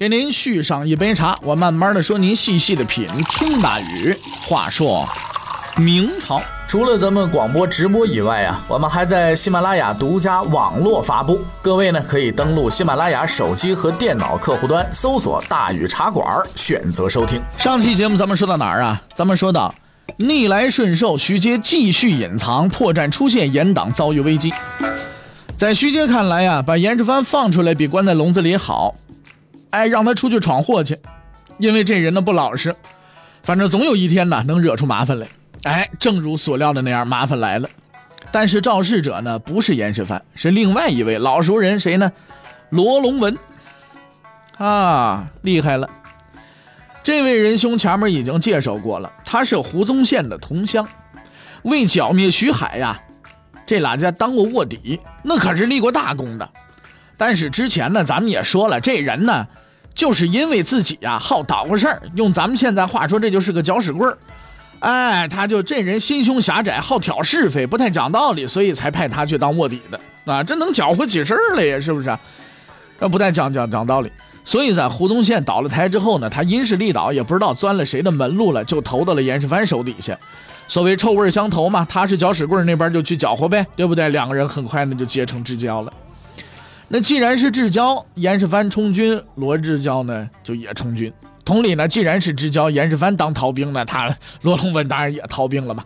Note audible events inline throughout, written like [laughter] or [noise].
给您续上一杯茶，我慢慢的说，您细细的品。听大宇话说，明朝除了咱们广播直播以外啊，我们还在喜马拉雅独家网络发布。各位呢，可以登录喜马拉雅手机和电脑客户端，搜索“大宇茶馆”，选择收听。上期节目咱们说到哪儿啊？咱们说到逆来顺受，徐阶继续隐藏，破绽出现，严党遭遇危机。在徐阶看来呀，把严世蕃放出来比关在笼子里好。哎，让他出去闯祸去，因为这人呢不老实，反正总有一天呢能惹出麻烦来。哎，正如所料的那样，麻烦来了。但是肇事者呢不是严世蕃，是另外一位老熟人，谁呢？罗龙文。啊，厉害了！这位仁兄前面已经介绍过了，他是胡宗宪的同乡，为剿灭徐海呀，这俩家当过卧底，那可是立过大功的。但是之前呢，咱们也说了，这人呢。就是因为自己呀好捣鼓事儿，用咱们现在话说，这就是个搅屎棍儿。哎，他就这人心胸狭窄，好挑是非，不太讲道理，所以才派他去当卧底的啊。这能搅和起事儿来呀？是不是？那不太讲讲讲道理。所以在胡宗宪倒了台之后呢，他因势利导，也不知道钻了谁的门路了，就投到了严世蕃手底下。所谓臭味相投嘛，他是搅屎棍儿，那边就去搅和呗，对不对？两个人很快呢就结成至交了。那既然是至交，严世蕃充军，罗志交呢就也充军。同理呢，既然是至交，严世蕃当逃兵呢，他 [laughs] 罗龙文当然也逃兵了嘛。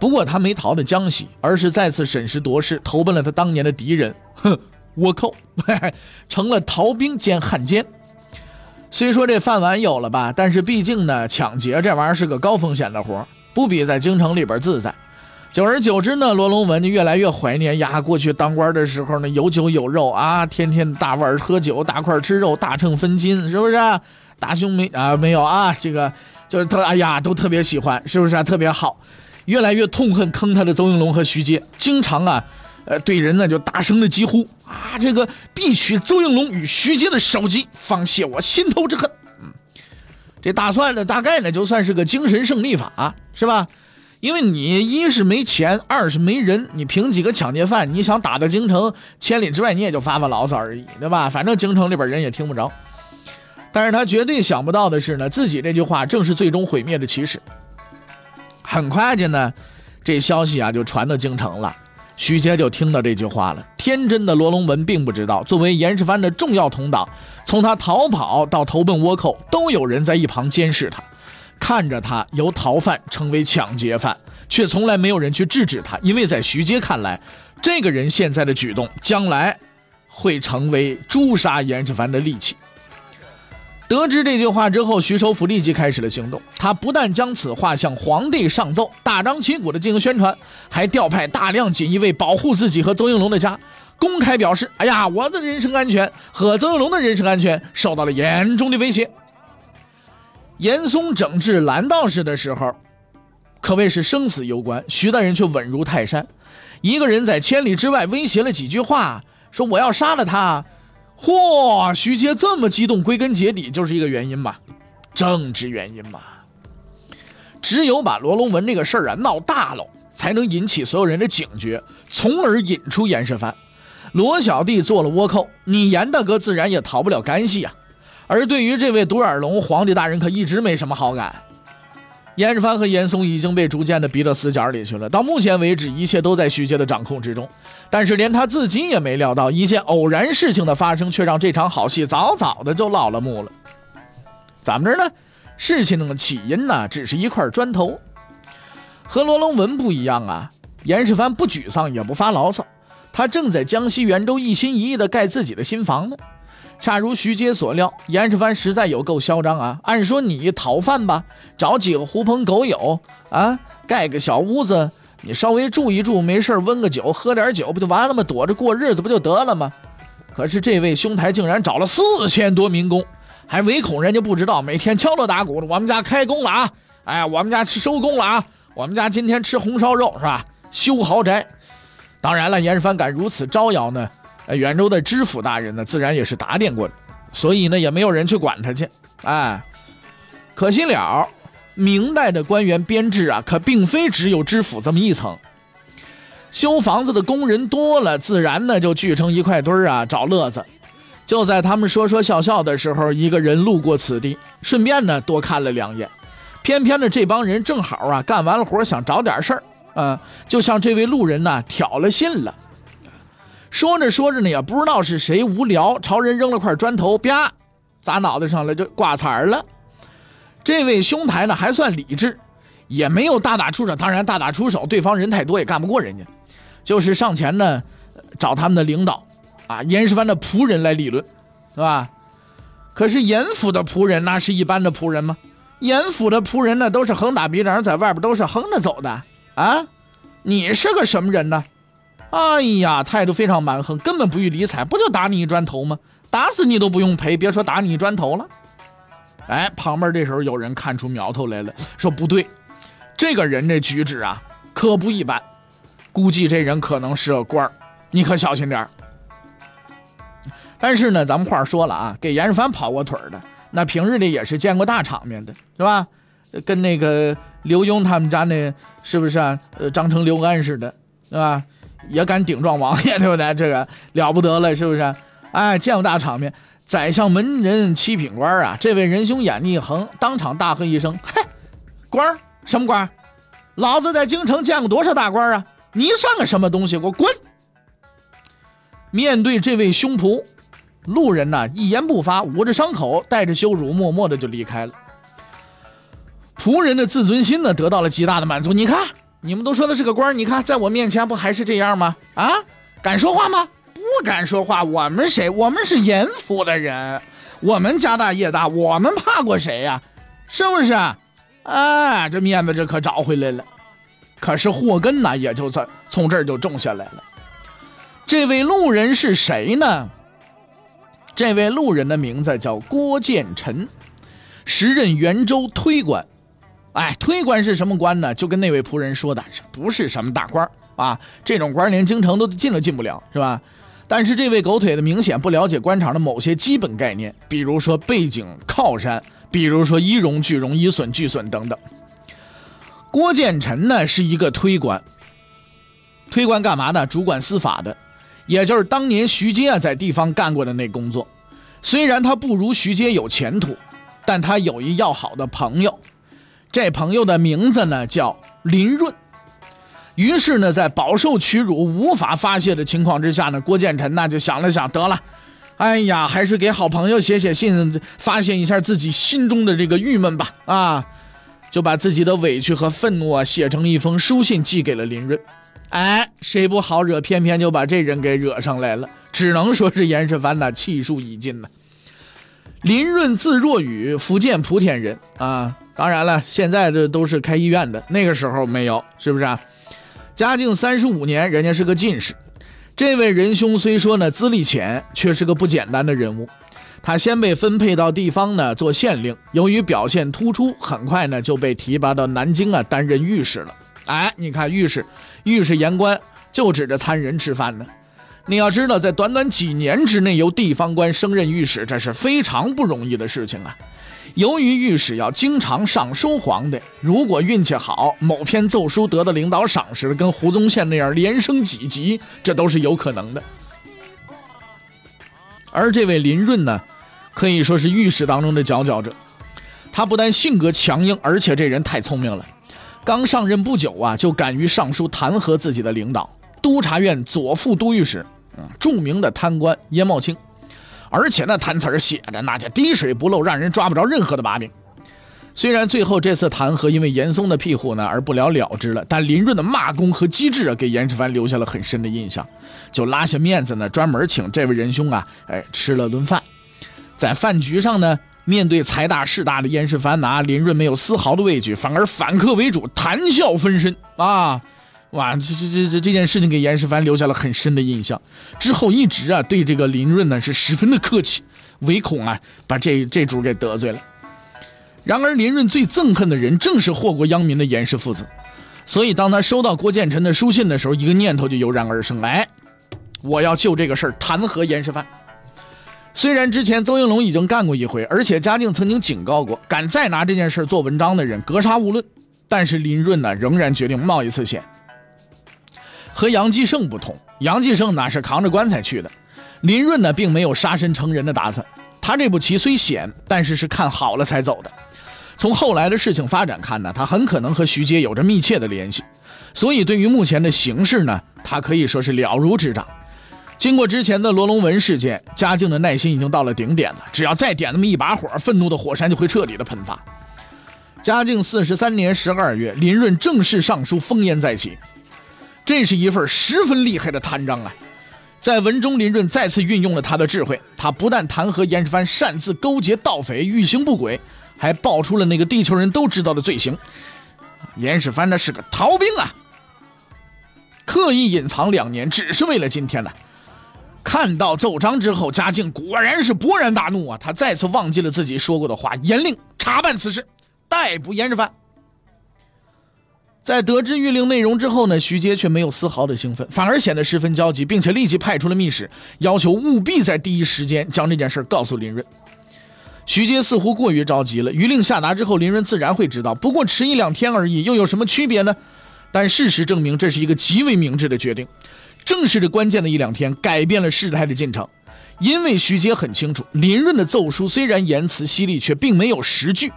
不过他没逃到江西，而是再次审时度势，投奔了他当年的敌人，哼，倭寇，[laughs] 成了逃兵兼汉奸。虽说这饭碗有了吧，但是毕竟呢，抢劫这玩意儿是个高风险的活，不比在京城里边自在。久而久之呢，罗龙文就越来越怀念呀，过去当官的时候呢，有酒有肉啊，天天大碗喝酒，大块吃肉，大秤分金，是不是？啊大胸没啊？没有啊？这个就是特哎呀，都特别喜欢，是不是啊？特别好，越来越痛恨坑他的邹应龙和徐阶，经常啊，呃，对人呢就大声的疾呼啊，这个必取邹应龙与徐阶的首级，方泄我心头之恨。嗯，这打算呢，大概呢就算是个精神胜利法，是吧？因为你一是没钱，二是没人，你凭几个抢劫犯，你想打到京城，千里之外你也就发发牢骚而已，对吧？反正京城里边人也听不着。但是他绝对想不到的是呢，自己这句话正是最终毁灭的起始。很快就呢，这消息啊就传到京城了，徐阶就听到这句话了。天真的罗龙文并不知道，作为严世蕃的重要同党，从他逃跑到投奔倭寇，都有人在一旁监视他。看着他由逃犯成为抢劫犯，却从来没有人去制止他，因为在徐阶看来，这个人现在的举动将来会成为诛杀严世蕃的利器。得知这句话之后，徐首辅立即开始了行动。他不但将此话向皇帝上奏，大张旗鼓的进行宣传，还调派大量锦衣卫保护自己和邹应龙的家，公开表示：“哎呀，我的人身安全和邹应龙的人身安全受到了严重的威胁。”严嵩整治蓝道士的时候，可谓是生死攸关。徐大人却稳如泰山，一个人在千里之外威胁了几句话，说我要杀了他。嚯！徐阶这么激动，归根结底就是一个原因吧，政治原因嘛。只有把罗龙文这个事儿啊闹大了，才能引起所有人的警觉，从而引出严世蕃。罗小弟做了倭寇，你严大哥自然也逃不了干系呀。而对于这位独眼龙，皇帝大人可一直没什么好感。严世蕃和严嵩已经被逐渐的逼到死角里去了。到目前为止，一切都在徐阶的掌控之中。但是连他自己也没料到，一件偶然事情的发生，却让这场好戏早早的就落了幕了。怎么着呢？事情的起因呢，只是一块砖头。和罗龙文不一样啊，严世蕃不沮丧，也不发牢骚，他正在江西袁州一心一意的盖自己的新房呢。恰如徐阶所料，严世蕃实在有够嚣张啊！按说你逃犯吧，找几个狐朋狗友啊，盖个小屋子，你稍微住一住，没事温个酒，喝点酒不就完了吗？躲着过日子不就得了吗？可是这位兄台竟然找了四千多民工，还唯恐人家不知道，每天敲锣打鼓的，我们家开工了啊！哎，我们家收工了啊！我们家今天吃红烧肉是吧？修豪宅。当然了，严世蕃敢如此招摇呢，呃，远州的知府大人呢，自然也是打点过的，所以呢，也没有人去管他去。哎，可惜了，明代的官员编制啊，可并非只有知府这么一层。修房子的工人多了，自然呢就聚成一块堆儿啊，找乐子。就在他们说说笑笑的时候，一个人路过此地，顺便呢多看了两眼。偏偏呢这帮人正好啊干完了活，想找点事儿，啊，就向这位路人呢挑了衅了。说着说着呢，也不知道是谁无聊，朝人扔了块砖头，啪，砸脑袋上了，就挂彩了。这位兄台呢还算理智，也没有大打出手。当然大打出手，对方人太多，也干不过人家。就是上前呢，找他们的领导，啊，严世蕃的仆人来理论，是吧？可是严府的仆人那是一般的仆人吗？严府的仆人呢，都是横打鼻梁，在外边都是横着走的啊！你是个什么人呢？哎呀，态度非常蛮横，根本不予理睬，不就打你一砖头吗？打死你都不用赔，别说打你一砖头了。哎，旁边这时候有人看出苗头来了，说不对，这个人这举止啊，可不一般。估计这人可能是个官儿，你可小心点儿。但是呢，咱们话说了啊，给严世蕃跑过腿的，那平日里也是见过大场面的，是吧？跟那个刘墉他们家那是不是啊？呃，张成、刘安似的，是吧？也敢顶撞王爷，对不对？这个了不得了，是不是？哎，见过大场面，宰相门人七品官啊！这位仁兄眼睛一横，当场大喝一声：“嘿，官儿什么官？老子在京城见过多少大官啊！”你算个什么东西？给我滚！面对这位凶仆，路人呢一言不发，捂着伤口，带着羞辱，默默的就离开了。仆人的自尊心呢得到了极大的满足。你看，你们都说的是个官，你看在我面前不还是这样吗？啊，敢说话吗？不敢说话。我们谁？我们是严府的人，我们家大业大，我们怕过谁呀？是不是？哎，这面子这可找回来了。可是祸根呢，也就在从这儿就种下来了。这位路人是谁呢？这位路人的名字叫郭建臣，时任元州推官。哎，推官是什么官呢？就跟那位仆人说的，不是什么大官啊？这种官连京城都进都进不了，是吧？但是这位狗腿子明显不了解官场的某些基本概念，比如说背景靠山，比如说一荣俱荣，一损俱损等等。郭建臣呢是一个推官，推官干嘛的？主管司法的，也就是当年徐阶啊在地方干过的那工作。虽然他不如徐阶有前途，但他有一要好的朋友，这朋友的名字呢叫林润。于是呢，在饱受屈辱、无法发泄的情况之下呢，郭建臣那就想了想，得了，哎呀，还是给好朋友写写信，发泄一下自己心中的这个郁闷吧，啊。就把自己的委屈和愤怒啊写成一封书信寄给了林润，哎，谁不好惹，偏偏就把这人给惹上来了，只能说是严世蕃呐气数已尽呐。林润字若雨，福建莆田人啊，当然了，现在这都是开医院的，那个时候没有，是不是？啊？嘉靖三十五年，人家是个进士。这位仁兄虽说呢资历浅，却是个不简单的人物。他先被分配到地方呢做县令，由于表现突出，很快呢就被提拔到南京啊担任御史了。哎，你看御史，御史言官就指着参人吃饭呢。你要知道，在短短几年之内由地方官升任御史，这是非常不容易的事情啊。由于御史要经常上书皇帝，如果运气好，某篇奏书得到领导赏识，跟胡宗宪那样连升几级，这都是有可能的。而这位林润呢？可以说是御史当中的佼佼者，他不但性格强硬，而且这人太聪明了。刚上任不久啊，就敢于上书弹劾自己的领导——督察院左副都御史，著名的贪官鄢茂卿。而且那弹词写的那叫滴水不漏，让人抓不着任何的把柄。虽然最后这次弹劾因为严嵩的庇护呢而不了了之了，但林润的骂功和机智啊，给严世蕃留下了很深的印象，就拉下面子呢，专门请这位仁兄啊，哎，吃了顿饭。在饭局上呢，面对财大势大的严世蕃，拿，林润没有丝毫的畏惧，反而反客为主，谈笑风生啊！哇，这这这这这件事情给严世蕃留下了很深的印象。之后一直啊对这个林润呢是十分的客气，唯恐啊把这这主给得罪了。然而林润最憎恨的人正是祸国殃民的严氏父子。所以当他收到郭建臣的书信的时候，一个念头就油然而生：哎，我要就这个事儿弹劾严世蕃。虽然之前邹应龙已经干过一回，而且嘉靖曾经警告过，敢再拿这件事做文章的人格杀勿论。但是林润呢，仍然决定冒一次险。和杨继盛不同，杨继盛那是扛着棺材去的，林润呢，并没有杀身成仁的打算。他这步棋虽险，但是是看好了才走的。从后来的事情发展看呢，他很可能和徐阶有着密切的联系。所以对于目前的形势呢，他可以说是了如指掌。经过之前的罗龙文事件，嘉靖的耐心已经到了顶点了。只要再点那么一把火，愤怒的火山就会彻底的喷发。嘉靖四十三年十二月，林润正式上书，烽烟再起。这是一份十分厉害的弹章啊！在文中，林润再次运用了他的智慧。他不但弹劾严世蕃擅自勾结盗匪，欲行不轨，还爆出了那个地球人都知道的罪行：严世蕃那是个逃兵啊！刻意隐藏两年，只是为了今天呢。看到奏章之后，嘉靖果然是勃然大怒啊！他再次忘记了自己说过的话，严令查办此事，逮捕严世蕃。在得知谕令内容之后呢，徐阶却没有丝毫的兴奋，反而显得十分焦急，并且立即派出了密使，要求务必在第一时间将这件事告诉林润。徐阶似乎过于着急了，谕令下达之后，林润自然会知道，不过迟一两天而已，又有什么区别呢？但事实证明，这是一个极为明智的决定。正是这关键的一两天，改变了事态的进程。因为徐阶很清楚，林润的奏书虽然言辞犀利，却并没有实据。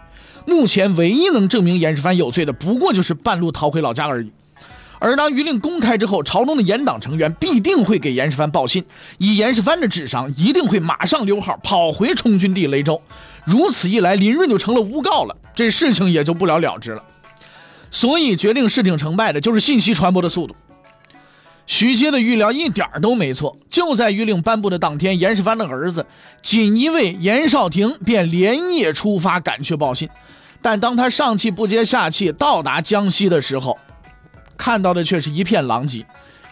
目前唯一能证明严世蕃有罪的，不过就是半路逃回老家而已。而当谕令公开之后，朝中的严党成员必定会给严世蕃报信，以严世蕃的智商，一定会马上溜号跑回充军地雷州。如此一来，林润就成了诬告了，这事情也就不了了之了。所以，决定事情成败的就是信息传播的速度。徐阶的预料一点都没错。就在谕令颁布的当天，严世蕃的儿子锦衣卫严少廷便连夜出发赶去报信。但当他上气不接下气到达江西的时候，看到的却是一片狼藉。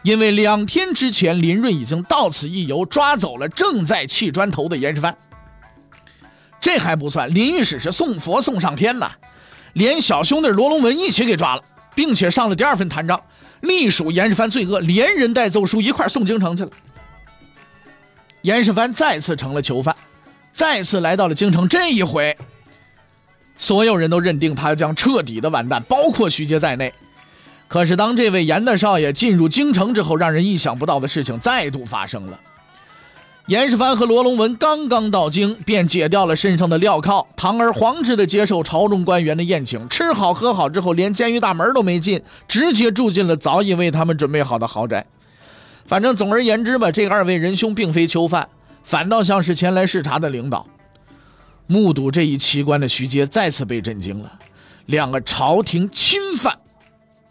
因为两天之前，林润已经到此一游，抓走了正在砌砖头的严世蕃。这还不算，林御史是送佛送上天呐。连小兄弟罗龙文一起给抓了，并且上了第二份弹章，隶属严世蕃罪恶，连人带奏书一块送京城去了。严世蕃再次成了囚犯，再次来到了京城。这一回，所有人都认定他将彻底的完蛋，包括徐阶在内。可是，当这位严大少爷进入京城之后，让人意想不到的事情再度发生了。严世蕃和罗龙文刚刚到京，便解掉了身上的镣铐，堂而皇之的接受朝中官员的宴请，吃好喝好之后，连监狱大门都没进，直接住进了早已为他们准备好的豪宅。反正总而言之吧，这二位仁兄并非囚犯，反倒像是前来视察的领导。目睹这一奇观的徐阶再次被震惊了，两个朝廷钦犯，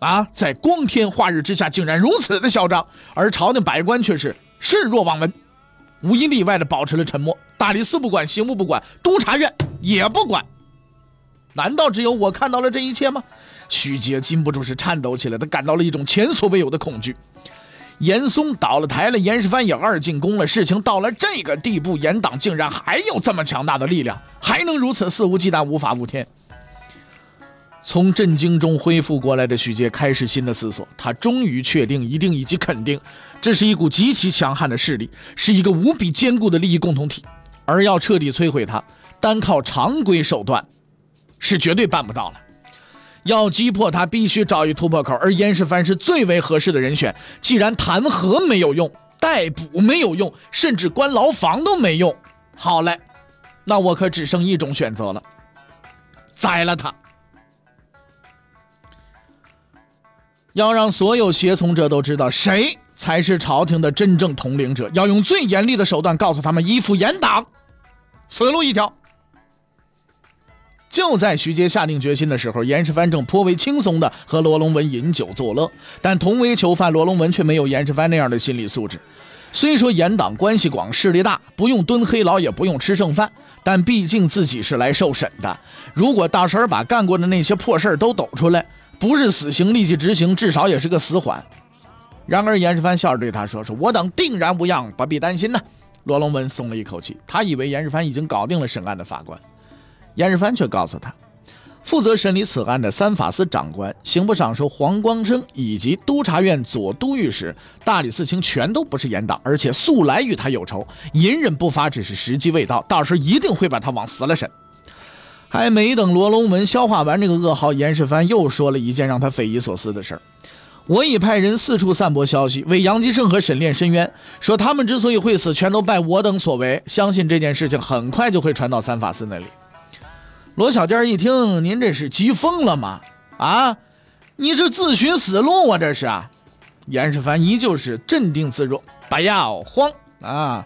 啊，在光天化日之下竟然如此的嚣张，而朝廷百官却是视若罔闻。无一例外的保持了沉默，大理寺不管，刑部不管，督察院也不管。难道只有我看到了这一切吗？徐杰禁不住是颤抖起来，他感到了一种前所未有的恐惧。严嵩倒了台了，严世蕃也二进宫了，事情到了这个地步，严党竟然还有这么强大的力量，还能如此肆无忌惮、无法无天。从震惊中恢复过来的徐杰开始新的思索，他终于确定、一定以及肯定，这是一股极其强悍的势力，是一个无比坚固的利益共同体，而要彻底摧毁它，单靠常规手段是绝对办不到了。要击破它，必须找一突破口，而严世蕃是最为合适的人选。既然弹劾没有用，逮捕没有用，甚至关牢房都没用，好嘞，那我可只剩一种选择了：宰了他。要让所有胁从者都知道谁才是朝廷的真正统领者，要用最严厉的手段告诉他们依附严党，此路一条。就在徐阶下定决心的时候，严世蕃正颇为轻松的和罗龙文饮酒作乐，但同为囚犯，罗龙文却没有严世蕃那样的心理素质。虽说严党关系广，势力大，不用蹲黑牢，也不用吃剩饭，但毕竟自己是来受审的。如果大婶把干过的那些破事都抖出来，不是死刑立即执行，至少也是个死缓。然而严世蕃笑着对他说：“说我等定然无恙，不必担心呢。”罗龙文松了一口气，他以为严世蕃已经搞定了审案的法官。严世蕃却告诉他：“负责审理此案的三法司长官、刑部尚书黄光升以及督察院左都御史大理寺卿，全都不是严党，而且素来与他有仇，隐忍不发只是时机未到，到时候一定会把他往死了审。还没等罗龙文消化完这个噩耗，严世蕃又说了一件让他匪夷所思的事儿：“我已派人四处散播消息，为杨继盛和沈炼申冤，说他们之所以会死，全都拜我等所为。相信这件事情很快就会传到三法司那里。”罗小贱一听，您这是急疯了吗？啊，你这自寻死路啊！这是啊。严世蕃依旧是镇定自若，不要慌啊。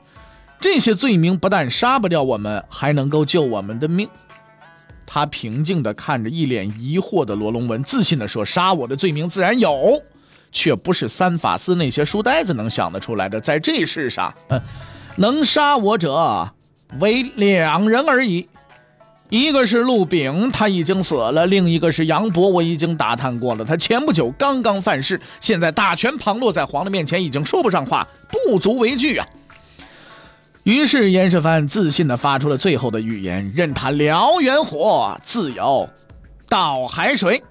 这些罪名不但杀不掉我们，还能够救我们的命。他平静地看着一脸疑惑的罗龙文，自信地说：“杀我的罪名自然有，却不是三法司那些书呆子能想得出来的。在这世上，能杀我者为两人而已，一个是陆炳，他已经死了；另一个是杨博，我已经打探过了，他前不久刚刚犯事，现在大权旁落在皇的面前，已经说不上话，不足为惧啊。”于是严世蕃自信地发出了最后的预言：“任他燎原火，自有倒海水。”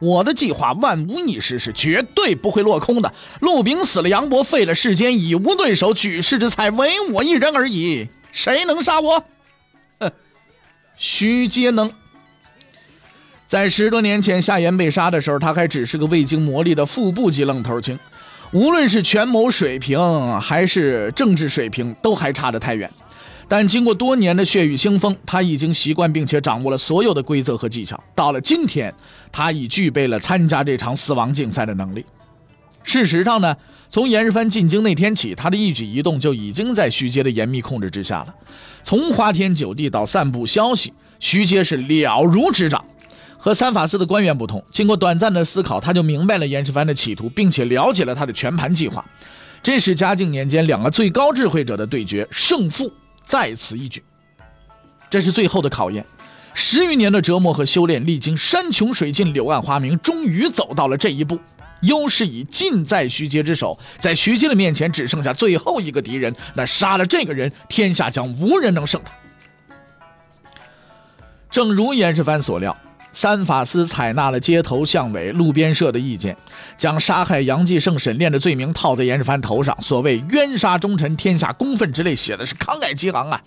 我的计划万无一失，是绝对不会落空的。陆炳死了，杨博废了，世间已无对手，举世之才唯我一人而已。谁能杀我？哼，[laughs] 徐阶能。在十多年前夏言被杀的时候，他还只是个未经磨砺的副部级愣头青。无论是权谋水平还是政治水平，都还差得太远。但经过多年的血雨腥风，他已经习惯并且掌握了所有的规则和技巧。到了今天，他已具备了参加这场死亡竞赛的能力。事实上呢，从严世蕃进京那天起，他的一举一动就已经在徐阶的严密控制之下了。从花天酒地到散布消息，徐阶是了如指掌。和三法司的官员不同，经过短暂的思考，他就明白了严世蕃的企图，并且了解了他的全盘计划。这是嘉靖年间两个最高智慧者的对决，胜负在此一举。这是最后的考验，十余年的折磨和修炼，历经山穷水尽、柳暗花明，终于走到了这一步。优势已尽在徐阶之手，在徐阶的面前，只剩下最后一个敌人。那杀了这个人，天下将无人能胜他。正如严世蕃所料。三法司采纳了街头巷尾、路边社的意见，将杀害杨继盛、沈炼的罪名套在严世蕃头上。所谓“冤杀忠臣，天下公愤”之类，写的是慷慨激昂啊。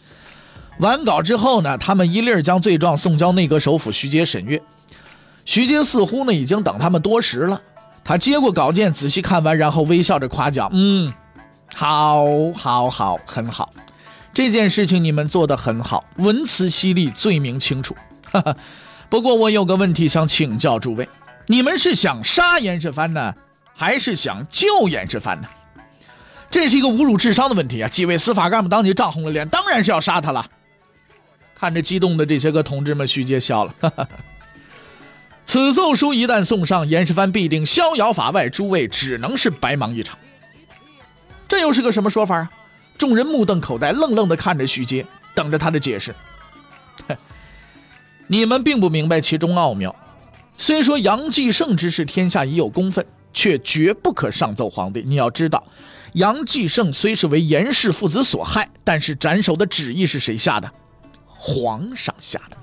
完稿之后呢，他们一粒儿将罪状送交内阁首辅徐阶审阅。徐阶似乎呢已经等他们多时了。他接过稿件，仔细看完，然后微笑着夸奖：“嗯，好，好，好，很好。这件事情你们做得很好，文辞犀利，罪名清楚。”哈哈。不过我有个问题想请教诸位，你们是想杀严世蕃呢，还是想救严世蕃呢？这是一个侮辱智商的问题啊！几位司法干部当即涨红了脸，当然是要杀他了。看着激动的这些个同志们，徐阶笑了。哈 [laughs] 哈此奏书一旦送上，严世蕃必定逍遥法外，诸位只能是白忙一场。这又是个什么说法啊？众人目瞪口呆，愣愣地看着徐阶，等着他的解释。你们并不明白其中奥妙。虽说杨继盛之事天下已有公愤，却绝不可上奏皇帝。你要知道，杨继盛虽是为严氏父子所害，但是斩首的旨意是谁下的？皇上下的。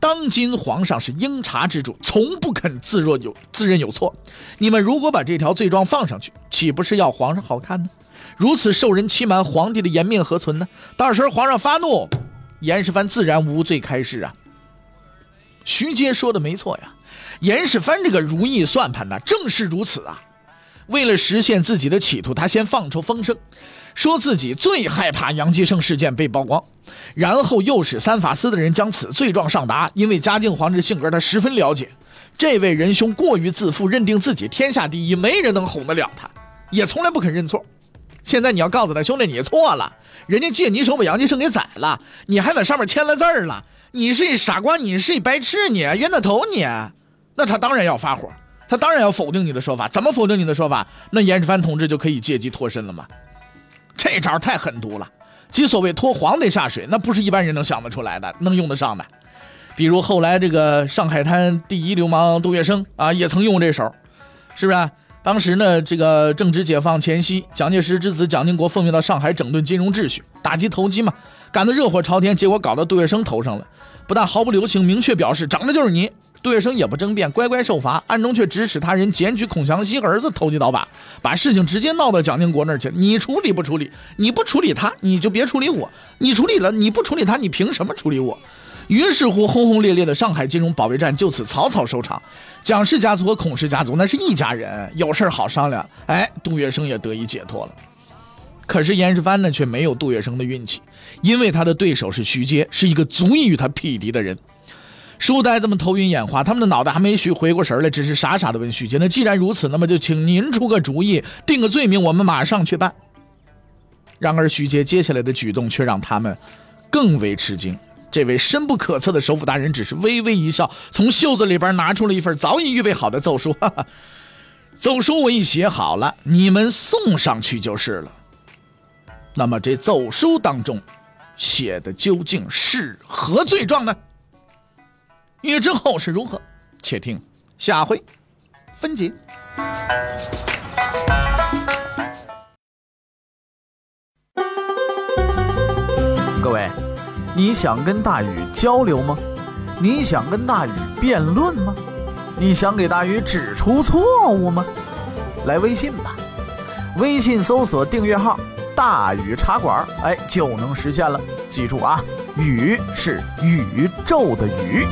当今皇上是应察之主，从不肯自若有自认有错。你们如果把这条罪状放上去，岂不是要皇上好看呢？如此受人欺瞒，皇帝的颜面何存呢？到时候皇上发怒，严世蕃自然无罪开释啊。徐阶说的没错呀，严世蕃这个如意算盘呢，正是如此啊。为了实现自己的企图，他先放出风声，说自己最害怕杨继盛事件被曝光，然后又使三法司的人将此罪状上达。因为嘉靖皇帝性格，他十分了解。这位仁兄过于自负，认定自己天下第一，没人能哄得了他，也从来不肯认错。现在你要告诉他，兄弟，你错了，人家借你手把杨继盛给宰了，你还在上面签了字儿了。你是一傻瓜，你是一白痴，你冤大头，你那他当然要发火，他当然要否定你的说法。怎么否定你的说法？那严世蕃同志就可以借机脱身了吗？这招太狠毒了，即所谓拖皇帝下水，那不是一般人能想得出来的，能用得上的。比如后来这个上海滩第一流氓杜月笙啊，也曾用这手，是不是？当时呢，这个正值解放前夕，蒋介石之子蒋经国奉命到上海整顿金融秩序，打击投机嘛，赶得热火朝天，结果搞到杜月笙头上了。不但毫不留情，明确表示长的就是你。杜月笙也不争辩，乖乖受罚，暗中却指使他人检举孔祥熙儿子投机倒把，把事情直接闹到蒋经国那儿去。你处理不处理？你不处理他，你就别处理我。你处理了，你不处理他，你凭什么处理我？于是乎，轰轰烈烈的上海金融保卫战就此草草收场。蒋氏家族和孔氏家族那是一家人，有事好商量。哎，杜月笙也得以解脱了。可是严世蕃呢，却没有杜月笙的运气，因为他的对手是徐阶，是一个足以与他匹敌的人。书呆子们头晕眼花，他们的脑袋还没回回过神来，只是傻傻的问徐阶：“那既然如此，那么就请您出个主意，定个罪名，我们马上去办。”然而徐阶接下来的举动却让他们更为吃惊。这位深不可测的首辅大人只是微微一笑，从袖子里边拿出了一份早已预备好的奏书。哈哈，奏书我已写好了，你们送上去就是了。那么这奏书当中写的究竟是何罪状呢？欲知后事如何，且听下回分解。各位，你想跟大禹交流吗？你想跟大禹辩论吗？你想给大禹指出错误吗？来微信吧，微信搜索订阅号“大禹茶馆”，哎，就能实现了。记住啊。宇是宇宙的宇。